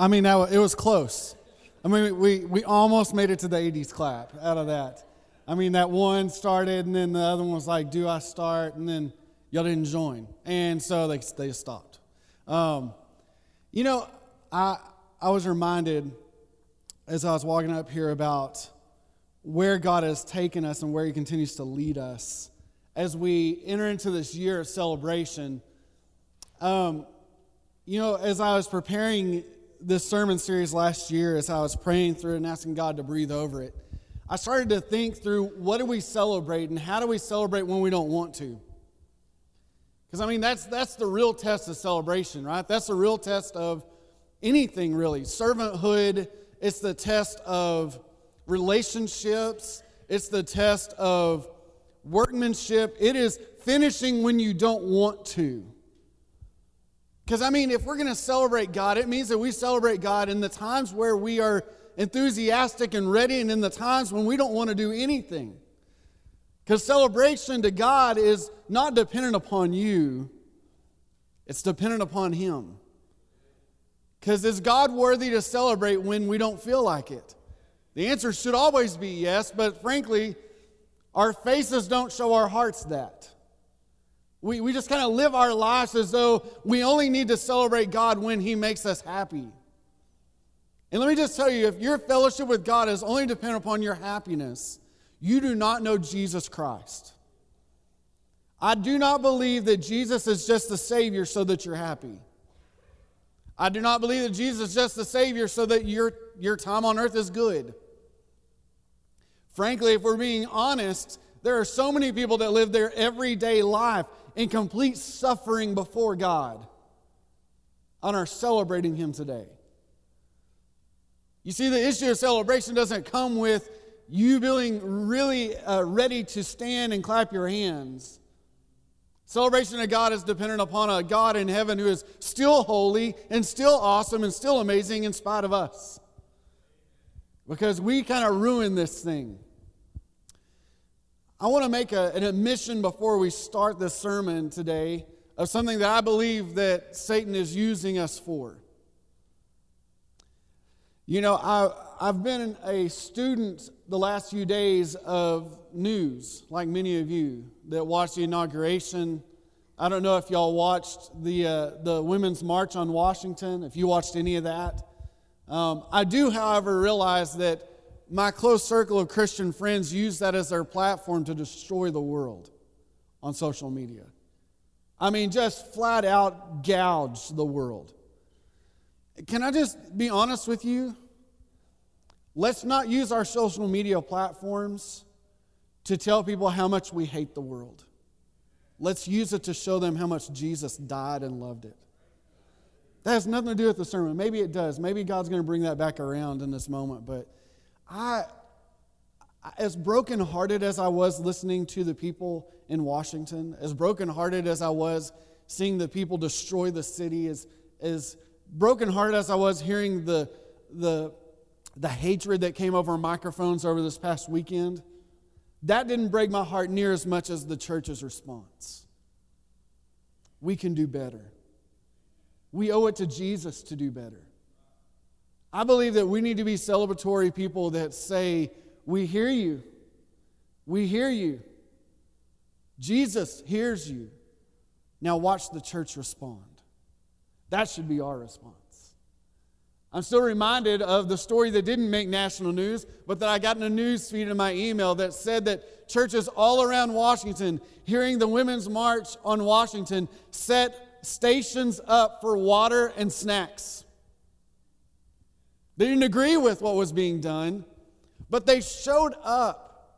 I mean, now it was close. I mean, we, we almost made it to the 80s clap out of that. I mean, that one started, and then the other one was like, Do I start? And then y'all didn't join. And so they, they stopped. Um, you know, I, I was reminded as I was walking up here about where God has taken us and where He continues to lead us as we enter into this year of celebration. Um, you know, as I was preparing this sermon series last year, as I was praying through and asking God to breathe over it, I started to think through what do we celebrate and how do we celebrate when we don't want to? Because, I mean, that's, that's the real test of celebration, right? That's the real test of anything, really. Servanthood, it's the test of relationships, it's the test of workmanship. It is finishing when you don't want to. Because, I mean, if we're going to celebrate God, it means that we celebrate God in the times where we are enthusiastic and ready and in the times when we don't want to do anything. Because celebration to God is not dependent upon you, it's dependent upon Him. Because is God worthy to celebrate when we don't feel like it? The answer should always be yes, but frankly, our faces don't show our hearts that. We, we just kind of live our lives as though we only need to celebrate God when He makes us happy. And let me just tell you if your fellowship with God is only dependent upon your happiness, you do not know Jesus Christ. I do not believe that Jesus is just the Savior so that you're happy. I do not believe that Jesus is just the Savior so that your, your time on earth is good. Frankly, if we're being honest, there are so many people that live their everyday life in complete suffering before God and are celebrating Him today. You see, the issue of celebration doesn't come with you being really uh, ready to stand and clap your hands. Celebration of God is dependent upon a God in heaven who is still holy and still awesome and still amazing in spite of us. Because we kind of ruin this thing. I want to make a, an admission before we start this sermon today of something that I believe that Satan is using us for. You know, I, I've been a student the last few days of news, like many of you that watched the inauguration. I don't know if y'all watched the, uh, the Women's March on Washington, if you watched any of that. Um, I do, however, realize that my close circle of Christian friends use that as their platform to destroy the world on social media. I mean, just flat out gouge the world. Can I just be honest with you? Let's not use our social media platforms to tell people how much we hate the world. Let's use it to show them how much Jesus died and loved it. That has nothing to do with the sermon. Maybe it does. Maybe God's going to bring that back around in this moment. But I, as brokenhearted as I was listening to the people in Washington, as brokenhearted as I was seeing the people destroy the city, as, as brokenhearted as I was hearing the, the, the hatred that came over microphones over this past weekend, that didn't break my heart near as much as the church's response. We can do better. We owe it to Jesus to do better. I believe that we need to be celebratory people that say, We hear you. We hear you. Jesus hears you. Now watch the church respond. That should be our response. I'm still reminded of the story that didn't make national news, but that I got in a news feed in my email that said that churches all around Washington, hearing the Women's March on Washington, set stations up for water and snacks. They didn't agree with what was being done, but they showed up.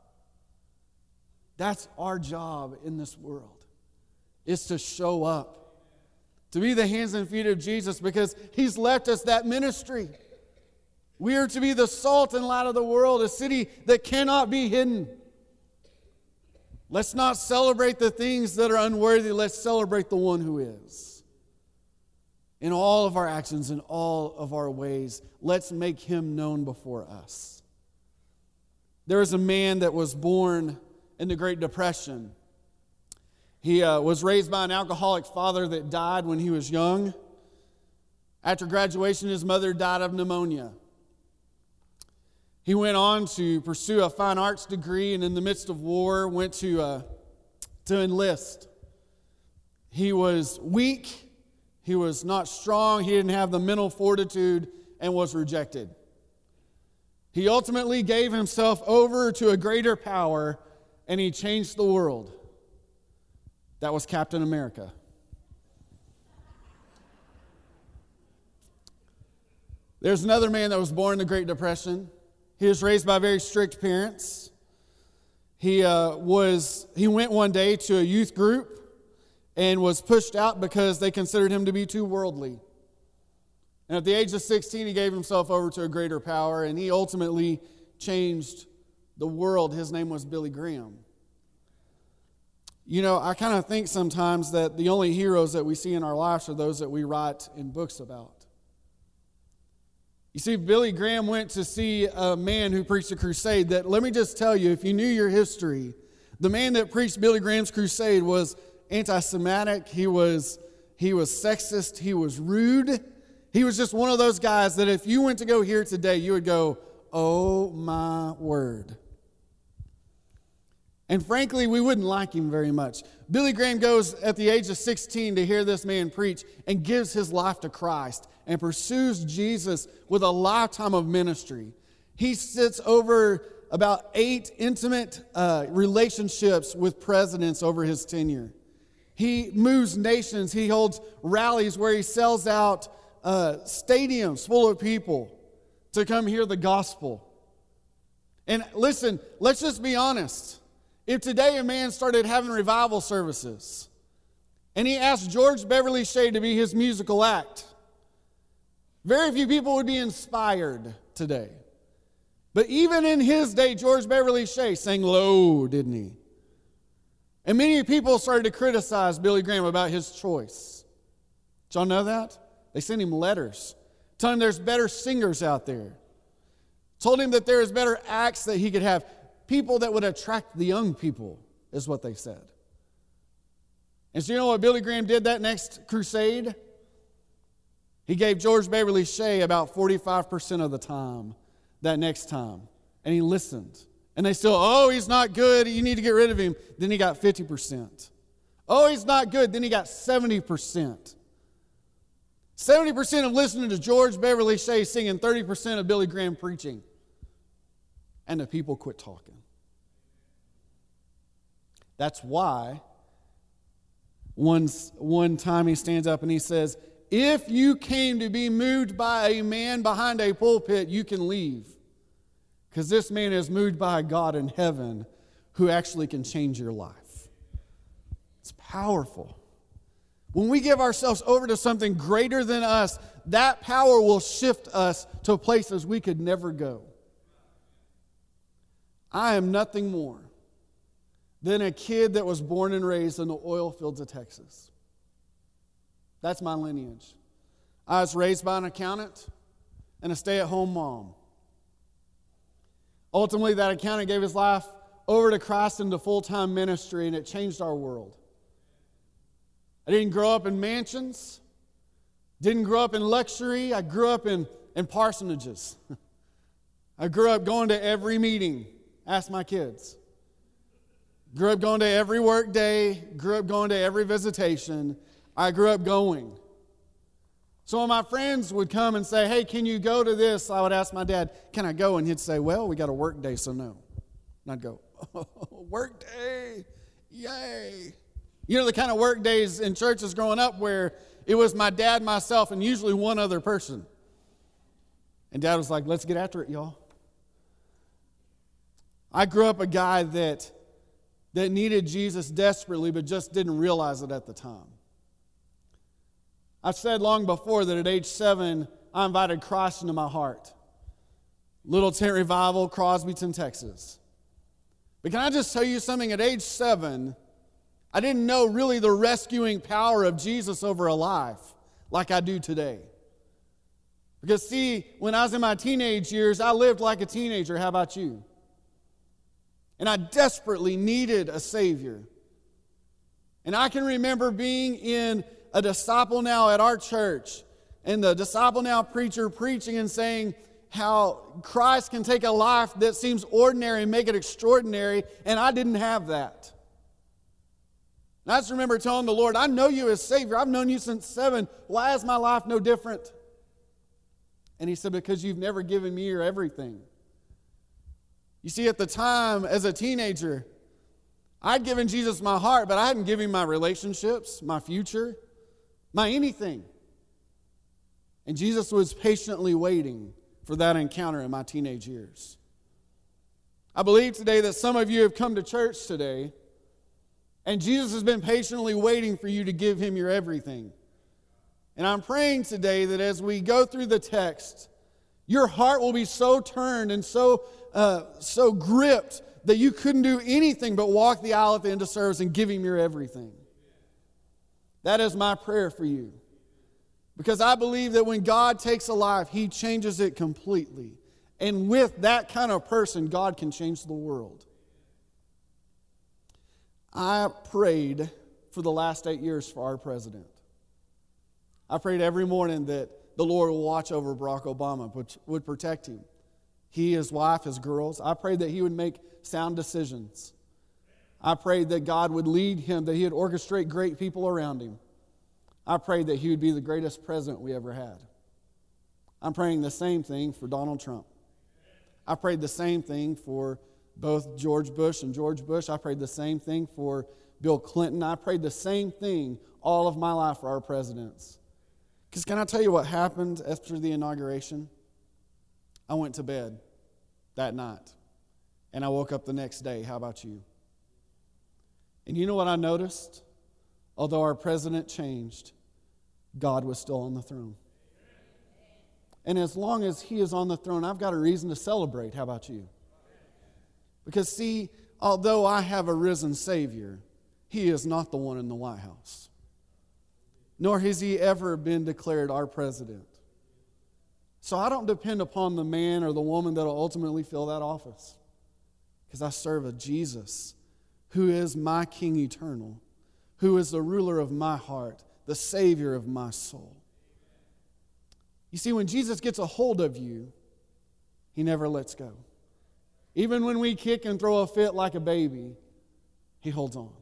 That's our job in this world, is to show up to be the hands and feet of Jesus because he's left us that ministry. We are to be the salt and light of the world, a city that cannot be hidden. Let's not celebrate the things that are unworthy, let's celebrate the one who is. In all of our actions, in all of our ways, let's make him known before us. There was a man that was born in the Great Depression he uh, was raised by an alcoholic father that died when he was young. After graduation, his mother died of pneumonia. He went on to pursue a fine arts degree and, in the midst of war, went to, uh, to enlist. He was weak, he was not strong, he didn't have the mental fortitude, and was rejected. He ultimately gave himself over to a greater power and he changed the world. That was Captain America. There's another man that was born in the Great Depression. He was raised by very strict parents. He, uh, was, he went one day to a youth group and was pushed out because they considered him to be too worldly. And at the age of 16, he gave himself over to a greater power, and he ultimately changed the world. His name was Billy Graham. You know, I kind of think sometimes that the only heroes that we see in our lives are those that we write in books about. You see, Billy Graham went to see a man who preached a crusade that, let me just tell you, if you knew your history, the man that preached Billy Graham's crusade was anti Semitic, he was, he was sexist, he was rude. He was just one of those guys that if you went to go here today, you would go, oh my word. And frankly, we wouldn't like him very much. Billy Graham goes at the age of 16 to hear this man preach and gives his life to Christ and pursues Jesus with a lifetime of ministry. He sits over about eight intimate uh, relationships with presidents over his tenure. He moves nations. He holds rallies where he sells out uh, stadiums full of people to come hear the gospel. And listen, let's just be honest. If today a man started having revival services and he asked George Beverly Shea to be his musical act, very few people would be inspired today. But even in his day, George Beverly Shea sang low, didn't he? And many people started to criticize Billy Graham about his choice. Did y'all know that? They sent him letters telling him there's better singers out there. Told him that there is better acts that he could have. People that would attract the young people, is what they said. And so, you know what Billy Graham did that next crusade? He gave George Beverly Shea about 45% of the time that next time. And he listened. And they still, oh, he's not good. You need to get rid of him. Then he got 50%. Oh, he's not good. Then he got 70%. 70% of listening to George Beverly Shea singing, 30% of Billy Graham preaching. And the people quit talking. That's why one, one time he stands up and he says, If you came to be moved by a man behind a pulpit, you can leave. Because this man is moved by a God in heaven who actually can change your life. It's powerful. When we give ourselves over to something greater than us, that power will shift us to places we could never go. I am nothing more than a kid that was born and raised in the oil fields of Texas. That's my lineage. I was raised by an accountant and a stay at home mom. Ultimately, that accountant gave his life over to Christ into full time ministry, and it changed our world. I didn't grow up in mansions, didn't grow up in luxury. I grew up in, in parsonages. I grew up going to every meeting, ask my kids. Grew up going to every work day, grew up going to every visitation. I grew up going. So when my friends would come and say, Hey, can you go to this? I would ask my dad, Can I go? And he'd say, Well, we got a work day, so no. And I'd go, oh, Work day, yay. You know, the kind of work days in churches growing up where it was my dad, myself, and usually one other person. And dad was like, let's get after it, y'all. I grew up a guy that, that needed Jesus desperately, but just didn't realize it at the time. I've said long before that at age seven, I invited Christ into my heart. Little tent revival, Crosbyton, Texas. But can I just tell you something? At age seven, I didn't know really the rescuing power of Jesus over a life like I do today. Because, see, when I was in my teenage years, I lived like a teenager. How about you? And I desperately needed a Savior. And I can remember being in a disciple now at our church and the disciple now preacher preaching and saying how Christ can take a life that seems ordinary and make it extraordinary, and I didn't have that. And I just remember telling the Lord, I know you as Savior. I've known you since seven. Why is my life no different? And He said, Because you've never given me your everything. You see, at the time, as a teenager, I'd given Jesus my heart, but I hadn't given him my relationships, my future, my anything. And Jesus was patiently waiting for that encounter in my teenage years. I believe today that some of you have come to church today, and Jesus has been patiently waiting for you to give him your everything. And I'm praying today that as we go through the text, your heart will be so turned and so, uh, so gripped that you couldn't do anything but walk the aisle at the end of service and give him your everything. That is my prayer for you. Because I believe that when God takes a life, he changes it completely. And with that kind of person, God can change the world. I prayed for the last eight years for our president. I prayed every morning that the Lord will watch over Barack Obama, which would protect him. He, his wife, his girls. I prayed that he would make sound decisions. I prayed that God would lead him, that he would orchestrate great people around him. I prayed that he would be the greatest president we ever had. I'm praying the same thing for Donald Trump. I prayed the same thing for both George Bush and George Bush. I prayed the same thing for Bill Clinton. I prayed the same thing all of my life for our presidents. Because can I tell you what happened after the inauguration? I went to bed that night and I woke up the next day. How about you? And you know what I noticed? Although our president changed, God was still on the throne. And as long as he is on the throne, I've got a reason to celebrate. How about you? Because, see, although I have a risen Savior, he is not the one in the White House, nor has he ever been declared our president. So I don't depend upon the man or the woman that will ultimately fill that office because I serve a Jesus who is my King eternal who is the ruler of my heart, the Savior of my soul. You see, when Jesus gets a hold of you, he never lets go. Even when we kick and throw a fit like a baby, he holds on.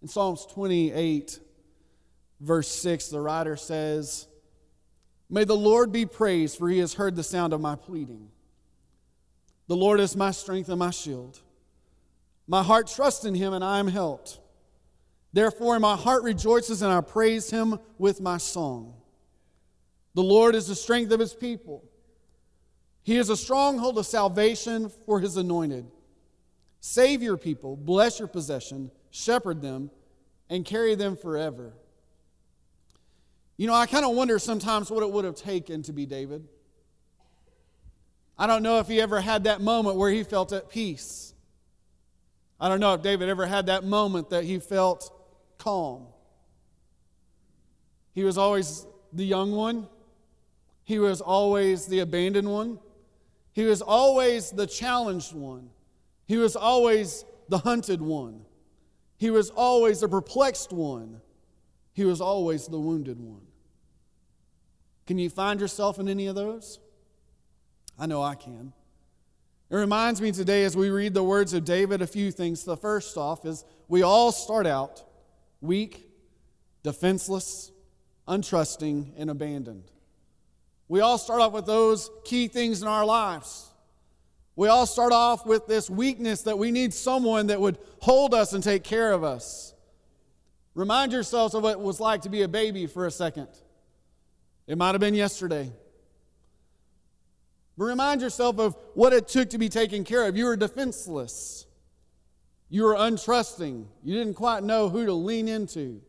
In Psalms 28, verse 6, the writer says, May the Lord be praised, for he has heard the sound of my pleading. The Lord is my strength and my shield. My heart trusts in him, and I am helped. Therefore, my heart rejoices and I praise him with my song. The Lord is the strength of his people. He is a stronghold of salvation for his anointed. Save your people, bless your possession, shepherd them, and carry them forever. You know, I kind of wonder sometimes what it would have taken to be David. I don't know if he ever had that moment where he felt at peace. I don't know if David ever had that moment that he felt calm. He was always the young one, he was always the abandoned one, he was always the challenged one, he was always the hunted one, he was always the perplexed one, he was always the wounded one. Can you find yourself in any of those? I know I can. It reminds me today as we read the words of David a few things. The first off is we all start out weak, defenseless, untrusting, and abandoned. We all start off with those key things in our lives. We all start off with this weakness that we need someone that would hold us and take care of us. Remind yourselves of what it was like to be a baby for a second. It might have been yesterday. But remind yourself of what it took to be taken care of. You were defenseless. You were untrusting. You didn't quite know who to lean into.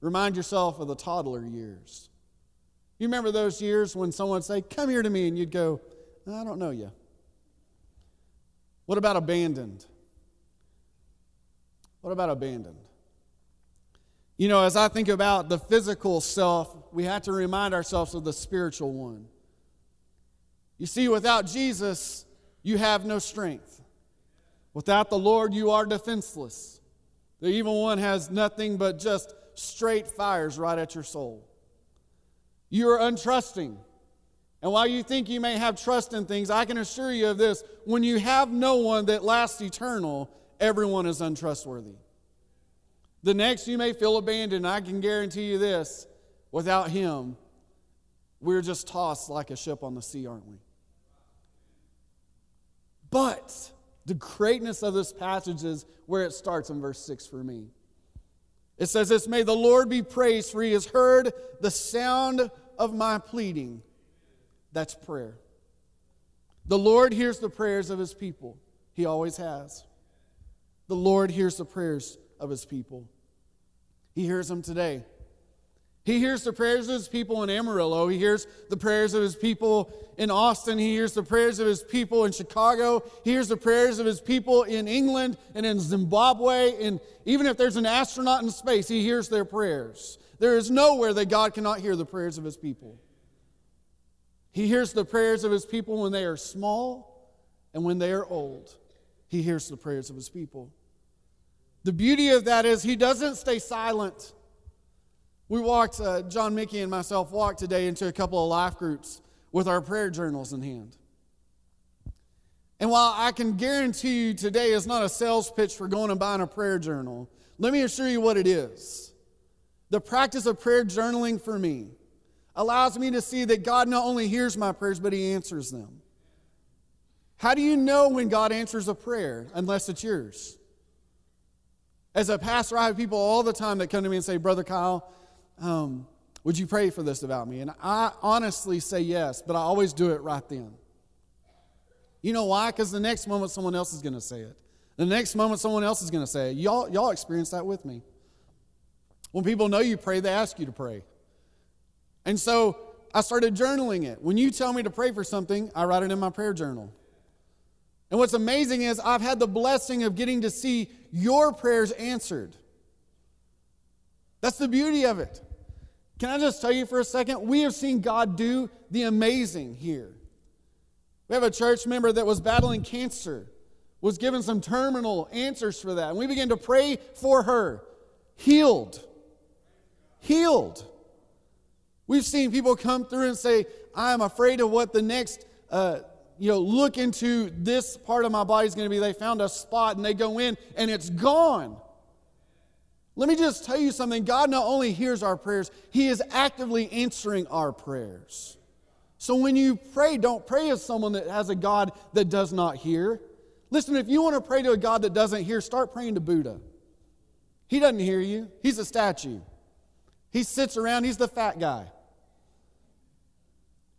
Remind yourself of the toddler years. You remember those years when someone would say, Come here to me, and you'd go, I don't know you. What about abandoned? What about abandoned? You know, as I think about the physical self, we have to remind ourselves of the spiritual one. You see, without Jesus, you have no strength. Without the Lord, you are defenseless. The evil one has nothing but just straight fires right at your soul. You are untrusting. And while you think you may have trust in things, I can assure you of this when you have no one that lasts eternal, everyone is untrustworthy. The next you may feel abandoned. I can guarantee you this without him, we're just tossed like a ship on the sea, aren't we? But the greatness of this passage is where it starts in verse 6 for me. It says this May the Lord be praised, for he has heard the sound of my pleading. That's prayer. The Lord hears the prayers of his people, he always has. The Lord hears the prayers of his people. He hears them today. He hears the prayers of his people in Amarillo. He hears the prayers of his people in Austin. He hears the prayers of his people in Chicago. He hears the prayers of his people in England and in Zimbabwe. And even if there's an astronaut in space, he hears their prayers. There is nowhere that God cannot hear the prayers of his people. He hears the prayers of his people when they are small and when they are old. He hears the prayers of his people. The beauty of that is he doesn't stay silent. We walked, uh, John Mickey and myself walked today into a couple of life groups with our prayer journals in hand. And while I can guarantee you today is not a sales pitch for going and buying a prayer journal, let me assure you what it is. The practice of prayer journaling for me allows me to see that God not only hears my prayers, but He answers them. How do you know when God answers a prayer unless it's yours? As a pastor, I have people all the time that come to me and say, Brother Kyle, um, Would you pray for this about me? And I honestly say yes, but I always do it right then. You know why? Because the next moment someone else is going to say it. The next moment someone else is going to say it. Y'all, y'all experience that with me. When people know you pray, they ask you to pray. And so I started journaling it. When you tell me to pray for something, I write it in my prayer journal. And what's amazing is I've had the blessing of getting to see your prayers answered. That's the beauty of it. Can I just tell you for a second? We have seen God do the amazing here. We have a church member that was battling cancer, was given some terminal answers for that. And we began to pray for her. Healed. Healed. We've seen people come through and say, I'm afraid of what the next, uh, you know, look into this part of my body is going to be. They found a spot and they go in and it's gone. Let me just tell you something God not only hears our prayers, He is actively answering our prayers. So when you pray, don't pray as someone that has a God that does not hear. Listen, if you want to pray to a God that doesn't hear, start praying to Buddha. He doesn't hear you, He's a statue. He sits around, He's the fat guy.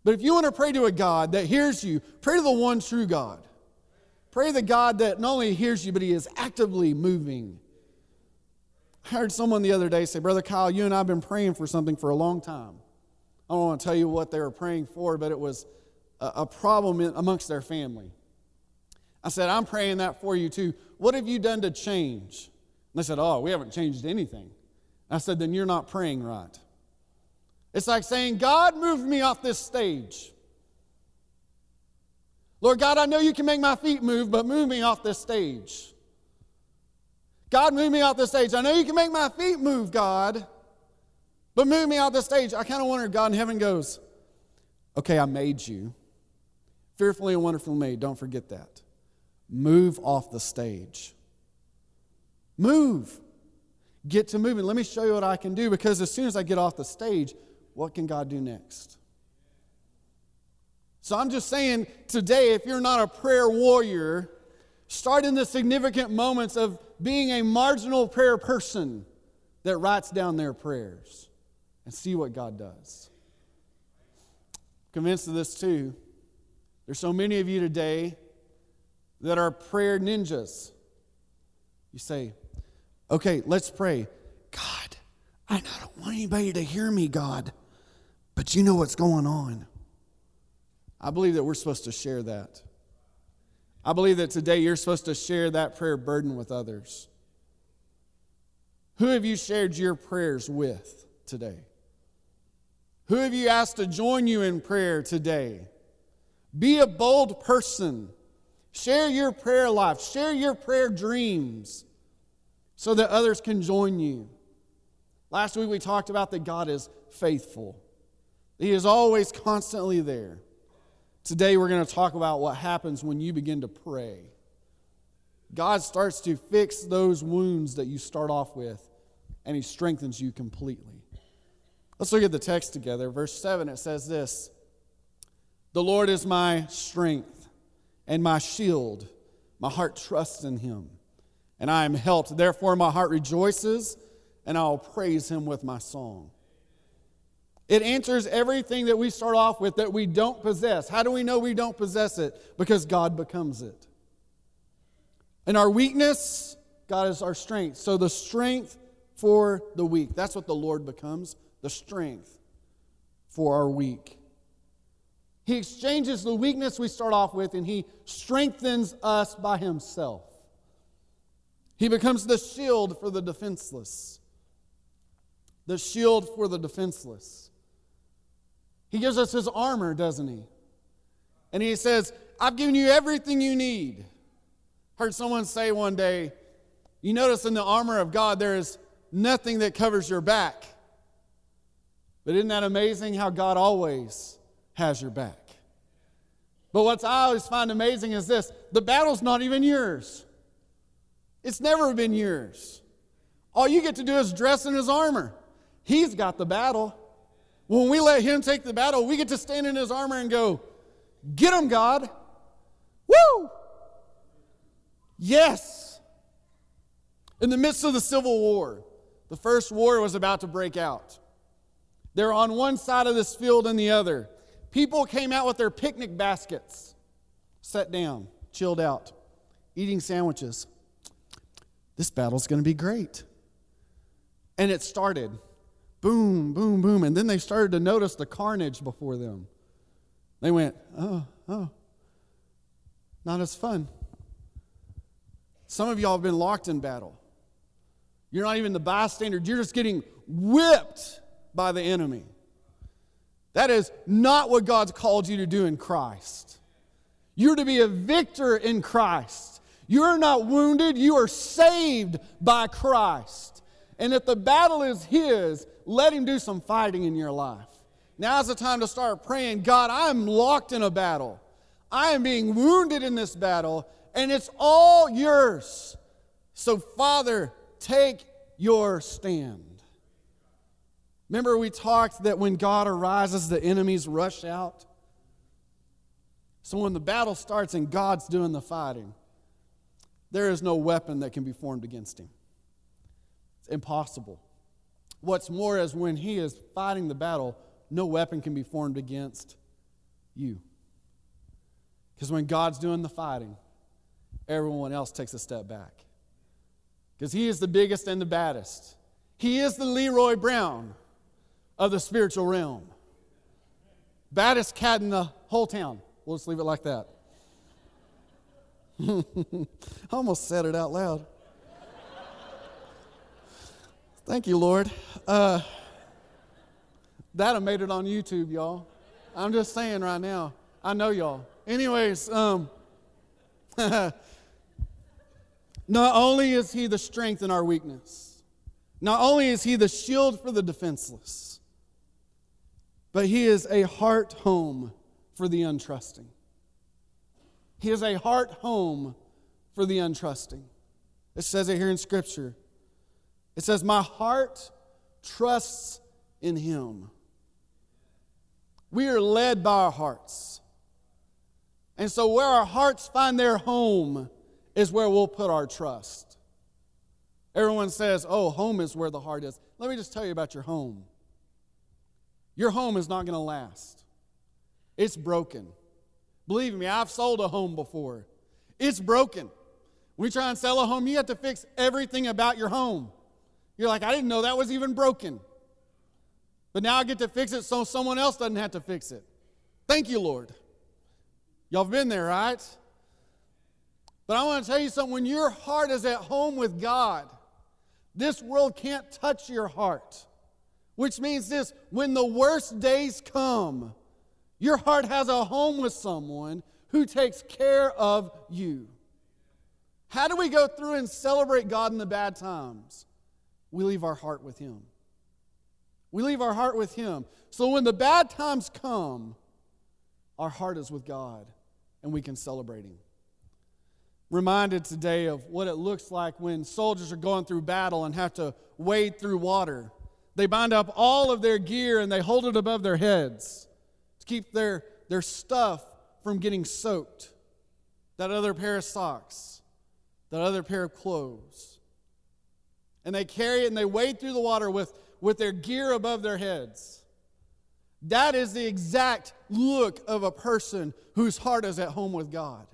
But if you want to pray to a God that hears you, pray to the one true God. Pray the God that not only hears you, but He is actively moving I heard someone the other day say, Brother Kyle, you and I have been praying for something for a long time. I don't want to tell you what they were praying for, but it was a, a problem in, amongst their family. I said, I'm praying that for you too. What have you done to change? And they said, Oh, we haven't changed anything. I said, Then you're not praying right. It's like saying, God moved me off this stage. Lord God, I know you can make my feet move, but move me off this stage. God, move me off the stage. I know you can make my feet move, God, but move me off the stage. I kind of wonder, God in heaven goes, okay, I made you. Fearfully and wonderfully made. Don't forget that. Move off the stage. Move. Get to moving. Let me show you what I can do because as soon as I get off the stage, what can God do next? So I'm just saying today, if you're not a prayer warrior, start in the significant moments of being a marginal prayer person that writes down their prayers and see what God does. Convinced of this too. There's so many of you today that are prayer ninjas. You say, okay, let's pray. God, I don't want anybody to hear me, God, but you know what's going on. I believe that we're supposed to share that. I believe that today you're supposed to share that prayer burden with others. Who have you shared your prayers with today? Who have you asked to join you in prayer today? Be a bold person. Share your prayer life, share your prayer dreams so that others can join you. Last week we talked about that God is faithful, He is always constantly there. Today, we're going to talk about what happens when you begin to pray. God starts to fix those wounds that you start off with, and He strengthens you completely. Let's look at the text together. Verse 7, it says this The Lord is my strength and my shield. My heart trusts in Him, and I am helped. Therefore, my heart rejoices, and I will praise Him with my song. It answers everything that we start off with that we don't possess. How do we know we don't possess it? Because God becomes it. In our weakness, God is our strength. So the strength for the weak. That's what the Lord becomes the strength for our weak. He exchanges the weakness we start off with and he strengthens us by himself. He becomes the shield for the defenseless. The shield for the defenseless. He gives us his armor, doesn't he? And he says, I've given you everything you need. Heard someone say one day, you notice in the armor of God, there is nothing that covers your back. But isn't that amazing how God always has your back? But what I always find amazing is this the battle's not even yours, it's never been yours. All you get to do is dress in his armor. He's got the battle. When we let Him take the battle, we get to stand in His armor and go, Get him, God. Woo! Yes. In the midst of the Civil War, the first war was about to break out. They're on one side of this field and the other. People came out with their picnic baskets, sat down, chilled out, eating sandwiches. This battle's going to be great. And it started. Boom, boom, boom. And then they started to notice the carnage before them. They went, oh, oh, not as fun. Some of y'all have been locked in battle. You're not even the bystander, you're just getting whipped by the enemy. That is not what God's called you to do in Christ. You're to be a victor in Christ. You're not wounded, you are saved by Christ. And if the battle is His, let Him do some fighting in your life. Now's the time to start praying God, I'm locked in a battle. I am being wounded in this battle, and it's all yours. So, Father, take your stand. Remember, we talked that when God arises, the enemies rush out? So, when the battle starts and God's doing the fighting, there is no weapon that can be formed against him. It's impossible. What's more is when he is fighting the battle, no weapon can be formed against you. Because when God's doing the fighting, everyone else takes a step back. Because he is the biggest and the baddest. He is the Leroy Brown of the spiritual realm. Baddest cat in the whole town. We'll just leave it like that. I almost said it out loud. Thank you, Lord. Uh, that have made it on YouTube, y'all. I'm just saying right now. I know y'all. Anyways, um, not only is he the strength in our weakness, not only is he the shield for the defenseless, but he is a heart home for the untrusting. He is a heart home for the untrusting. It says it here in Scripture. It says, My heart trusts in him. We are led by our hearts. And so, where our hearts find their home is where we'll put our trust. Everyone says, Oh, home is where the heart is. Let me just tell you about your home. Your home is not going to last, it's broken. Believe me, I've sold a home before. It's broken. When you try and sell a home, you have to fix everything about your home. You're like, I didn't know that was even broken. But now I get to fix it so someone else doesn't have to fix it. Thank you, Lord. Y'all have been there, right? But I want to tell you something when your heart is at home with God, this world can't touch your heart. Which means this when the worst days come, your heart has a home with someone who takes care of you. How do we go through and celebrate God in the bad times? We leave our heart with Him. We leave our heart with Him. So when the bad times come, our heart is with God and we can celebrate Him. Reminded today of what it looks like when soldiers are going through battle and have to wade through water. They bind up all of their gear and they hold it above their heads to keep their, their stuff from getting soaked. That other pair of socks, that other pair of clothes. And they carry it and they wade through the water with, with their gear above their heads. That is the exact look of a person whose heart is at home with God.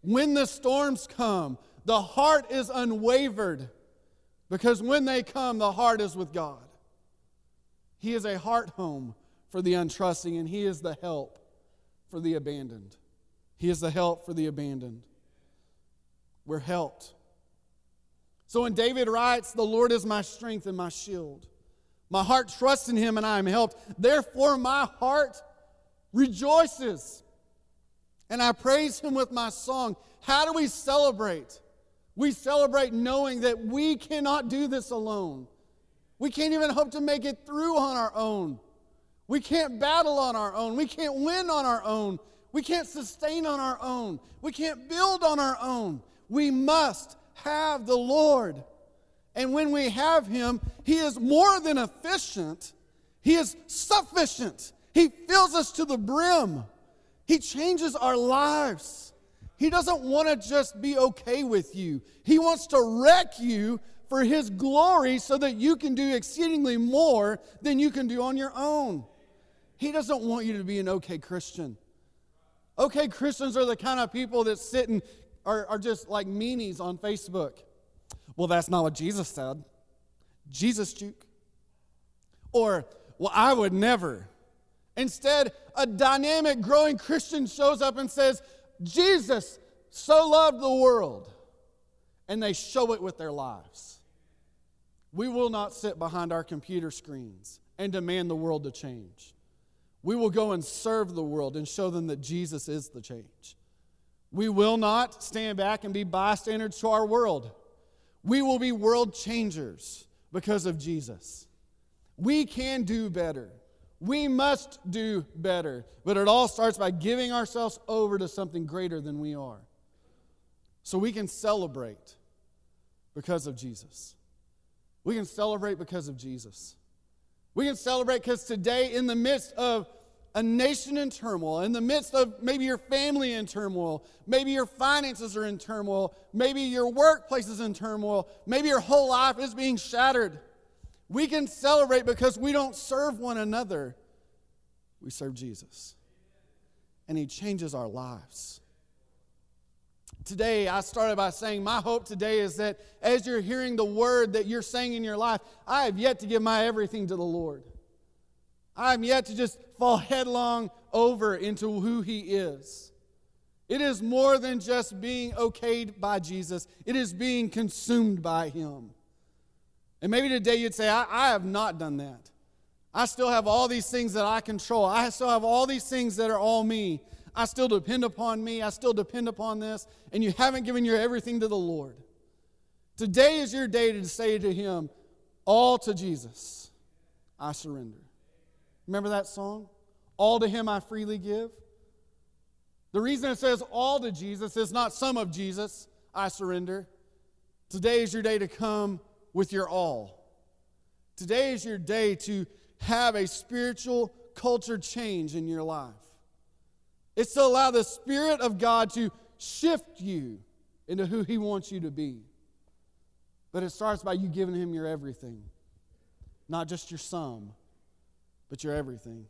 When the storms come, the heart is unwavered because when they come, the heart is with God. He is a heart home for the untrusting, and He is the help for the abandoned. He is the help for the abandoned. We're helped. So when David writes, The Lord is my strength and my shield, my heart trusts in Him and I am helped. Therefore, my heart rejoices and I praise Him with my song. How do we celebrate? We celebrate knowing that we cannot do this alone. We can't even hope to make it through on our own. We can't battle on our own. We can't win on our own. We can't sustain on our own. We can't build on our own. We must have the Lord. And when we have Him, He is more than efficient, He is sufficient. He fills us to the brim, He changes our lives. He doesn't want to just be okay with you, He wants to wreck you for His glory so that you can do exceedingly more than you can do on your own. He doesn't want you to be an okay Christian. Okay Christians are the kind of people that sit and are, are just like meanies on Facebook. Well, that's not what Jesus said. Jesus juke. Or, well, I would never. Instead, a dynamic, growing Christian shows up and says, Jesus so loved the world, and they show it with their lives. We will not sit behind our computer screens and demand the world to change. We will go and serve the world and show them that Jesus is the change. We will not stand back and be bystanders to our world. We will be world changers because of Jesus. We can do better. We must do better. But it all starts by giving ourselves over to something greater than we are. So we can celebrate because of Jesus. We can celebrate because of Jesus. We can celebrate because today, in the midst of a nation in turmoil, in the midst of maybe your family in turmoil, maybe your finances are in turmoil, maybe your workplace is in turmoil, maybe your whole life is being shattered. We can celebrate because we don't serve one another, we serve Jesus. And He changes our lives. Today, I started by saying, My hope today is that as you're hearing the word that you're saying in your life, I have yet to give my everything to the Lord. I'm yet to just fall headlong over into who He is. It is more than just being okayed by Jesus, it is being consumed by Him. And maybe today you'd say, I, I have not done that. I still have all these things that I control. I still have all these things that are all me. I still depend upon me. I still depend upon this. And you haven't given your everything to the Lord. Today is your day to say to Him, All to Jesus, I surrender. Remember that song? All to Him I freely give. The reason it says all to Jesus is not some of Jesus, I surrender. Today is your day to come with your all. Today is your day to have a spiritual culture change in your life. It's to allow the Spirit of God to shift you into who He wants you to be. But it starts by you giving Him your everything, not just your some, but you're everything.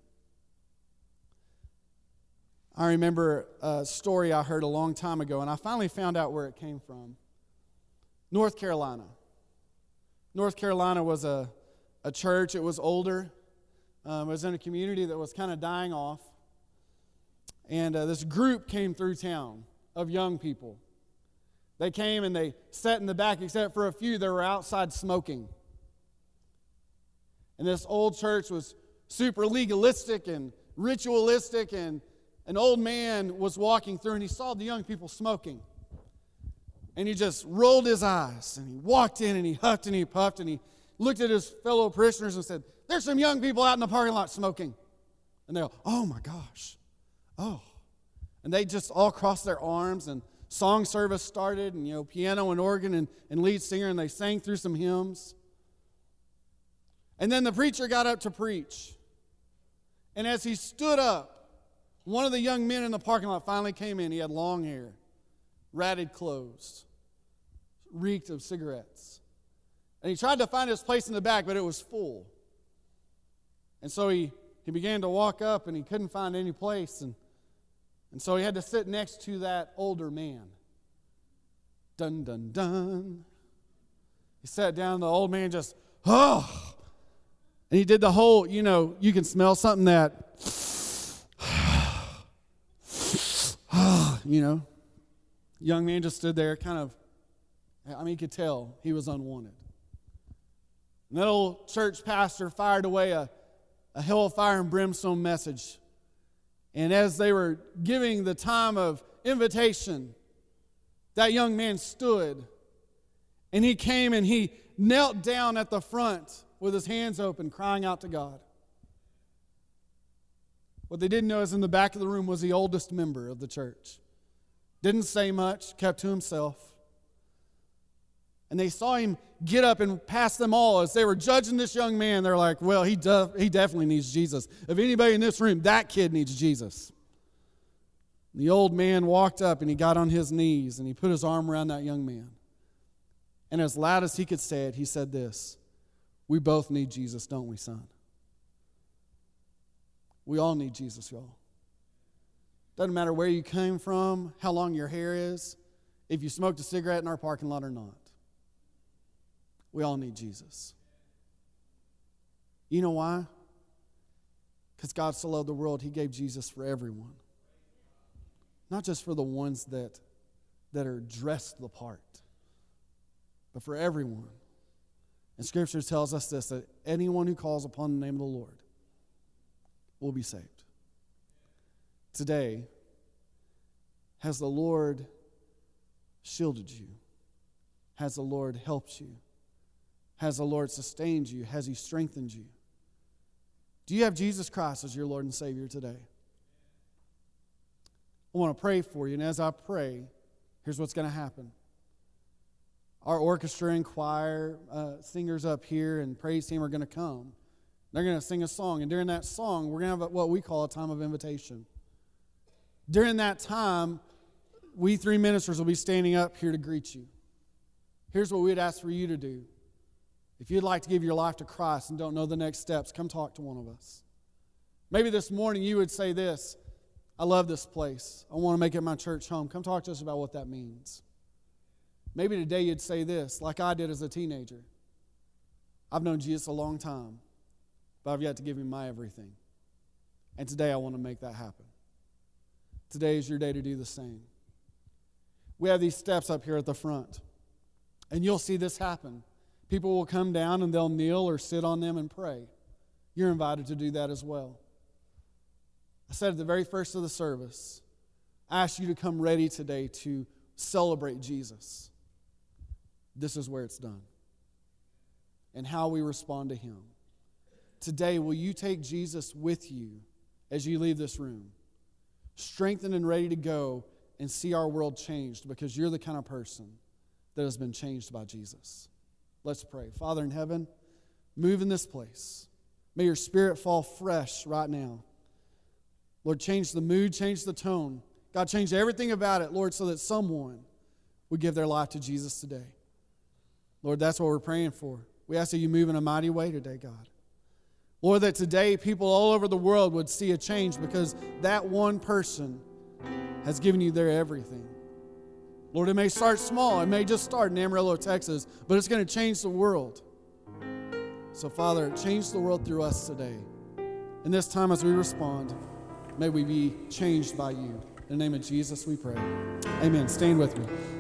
I remember a story I heard a long time ago, and I finally found out where it came from. North Carolina. North Carolina was a, a church, it was older, um, it was in a community that was kind of dying off. And uh, this group came through town of young people. They came and they sat in the back, except for a few that were outside smoking. And this old church was super legalistic and ritualistic, and an old man was walking through and he saw the young people smoking. And he just rolled his eyes and he walked in and he huffed and he puffed and he looked at his fellow parishioners and said, There's some young people out in the parking lot smoking. And they go, Oh my gosh. Oh. And they just all crossed their arms and song service started and you know piano and organ and, and lead singer and they sang through some hymns and then the preacher got up to preach and as he stood up one of the young men in the parking lot finally came in he had long hair ratted clothes reeked of cigarettes and he tried to find his place in the back but it was full and so he, he began to walk up and he couldn't find any place and and so he had to sit next to that older man. Dun, dun, dun. He sat down, the old man just, oh. And he did the whole, you know, you can smell something that, you know. Young man just stood there, kind of, I mean, you could tell he was unwanted. And that old church pastor fired away a, a hell of fire and brimstone message and as they were giving the time of invitation, that young man stood and he came and he knelt down at the front with his hands open, crying out to God. What they didn't know is in the back of the room was the oldest member of the church. Didn't say much, kept to himself. And they saw him get up and pass them all as they were judging this young man. They're like, well, he, de- he definitely needs Jesus. If anybody in this room, that kid needs Jesus. The old man walked up and he got on his knees and he put his arm around that young man. And as loud as he could say it, he said this We both need Jesus, don't we, son? We all need Jesus, y'all. Doesn't matter where you came from, how long your hair is, if you smoked a cigarette in our parking lot or not. We all need Jesus. You know why? Because God so loved the world, He gave Jesus for everyone. Not just for the ones that, that are dressed the part, but for everyone. And Scripture tells us this that anyone who calls upon the name of the Lord will be saved. Today, has the Lord shielded you? Has the Lord helped you? Has the Lord sustained you? Has He strengthened you? Do you have Jesus Christ as your Lord and Savior today? I want to pray for you, and as I pray, here's what's going to happen. Our orchestra and choir, uh, singers up here, and praise team are going to come. They're going to sing a song, and during that song, we're going to have what we call a time of invitation. During that time, we three ministers will be standing up here to greet you. Here's what we'd ask for you to do if you'd like to give your life to Christ and don't know the next steps, come talk to one of us. Maybe this morning you would say this I love this place. I want to make it my church home. Come talk to us about what that means. Maybe today you'd say this, like I did as a teenager I've known Jesus a long time, but I've yet to give him my everything. And today I want to make that happen. Today is your day to do the same. We have these steps up here at the front, and you'll see this happen. People will come down and they'll kneel or sit on them and pray. You're invited to do that as well. I said at the very first of the service, I ask you to come ready today to celebrate Jesus. This is where it's done and how we respond to Him. Today, will you take Jesus with you as you leave this room, strengthened and ready to go and see our world changed because you're the kind of person that has been changed by Jesus? Let's pray. Father in heaven, move in this place. May your spirit fall fresh right now. Lord, change the mood, change the tone. God, change everything about it, Lord, so that someone would give their life to Jesus today. Lord, that's what we're praying for. We ask that you move in a mighty way today, God. Lord, that today people all over the world would see a change because that one person has given you their everything. Lord, it may start small. It may just start in Amarillo, Texas, but it's going to change the world. So, Father, change the world through us today. In this time as we respond, may we be changed by you. In the name of Jesus, we pray. Amen. Stand with me.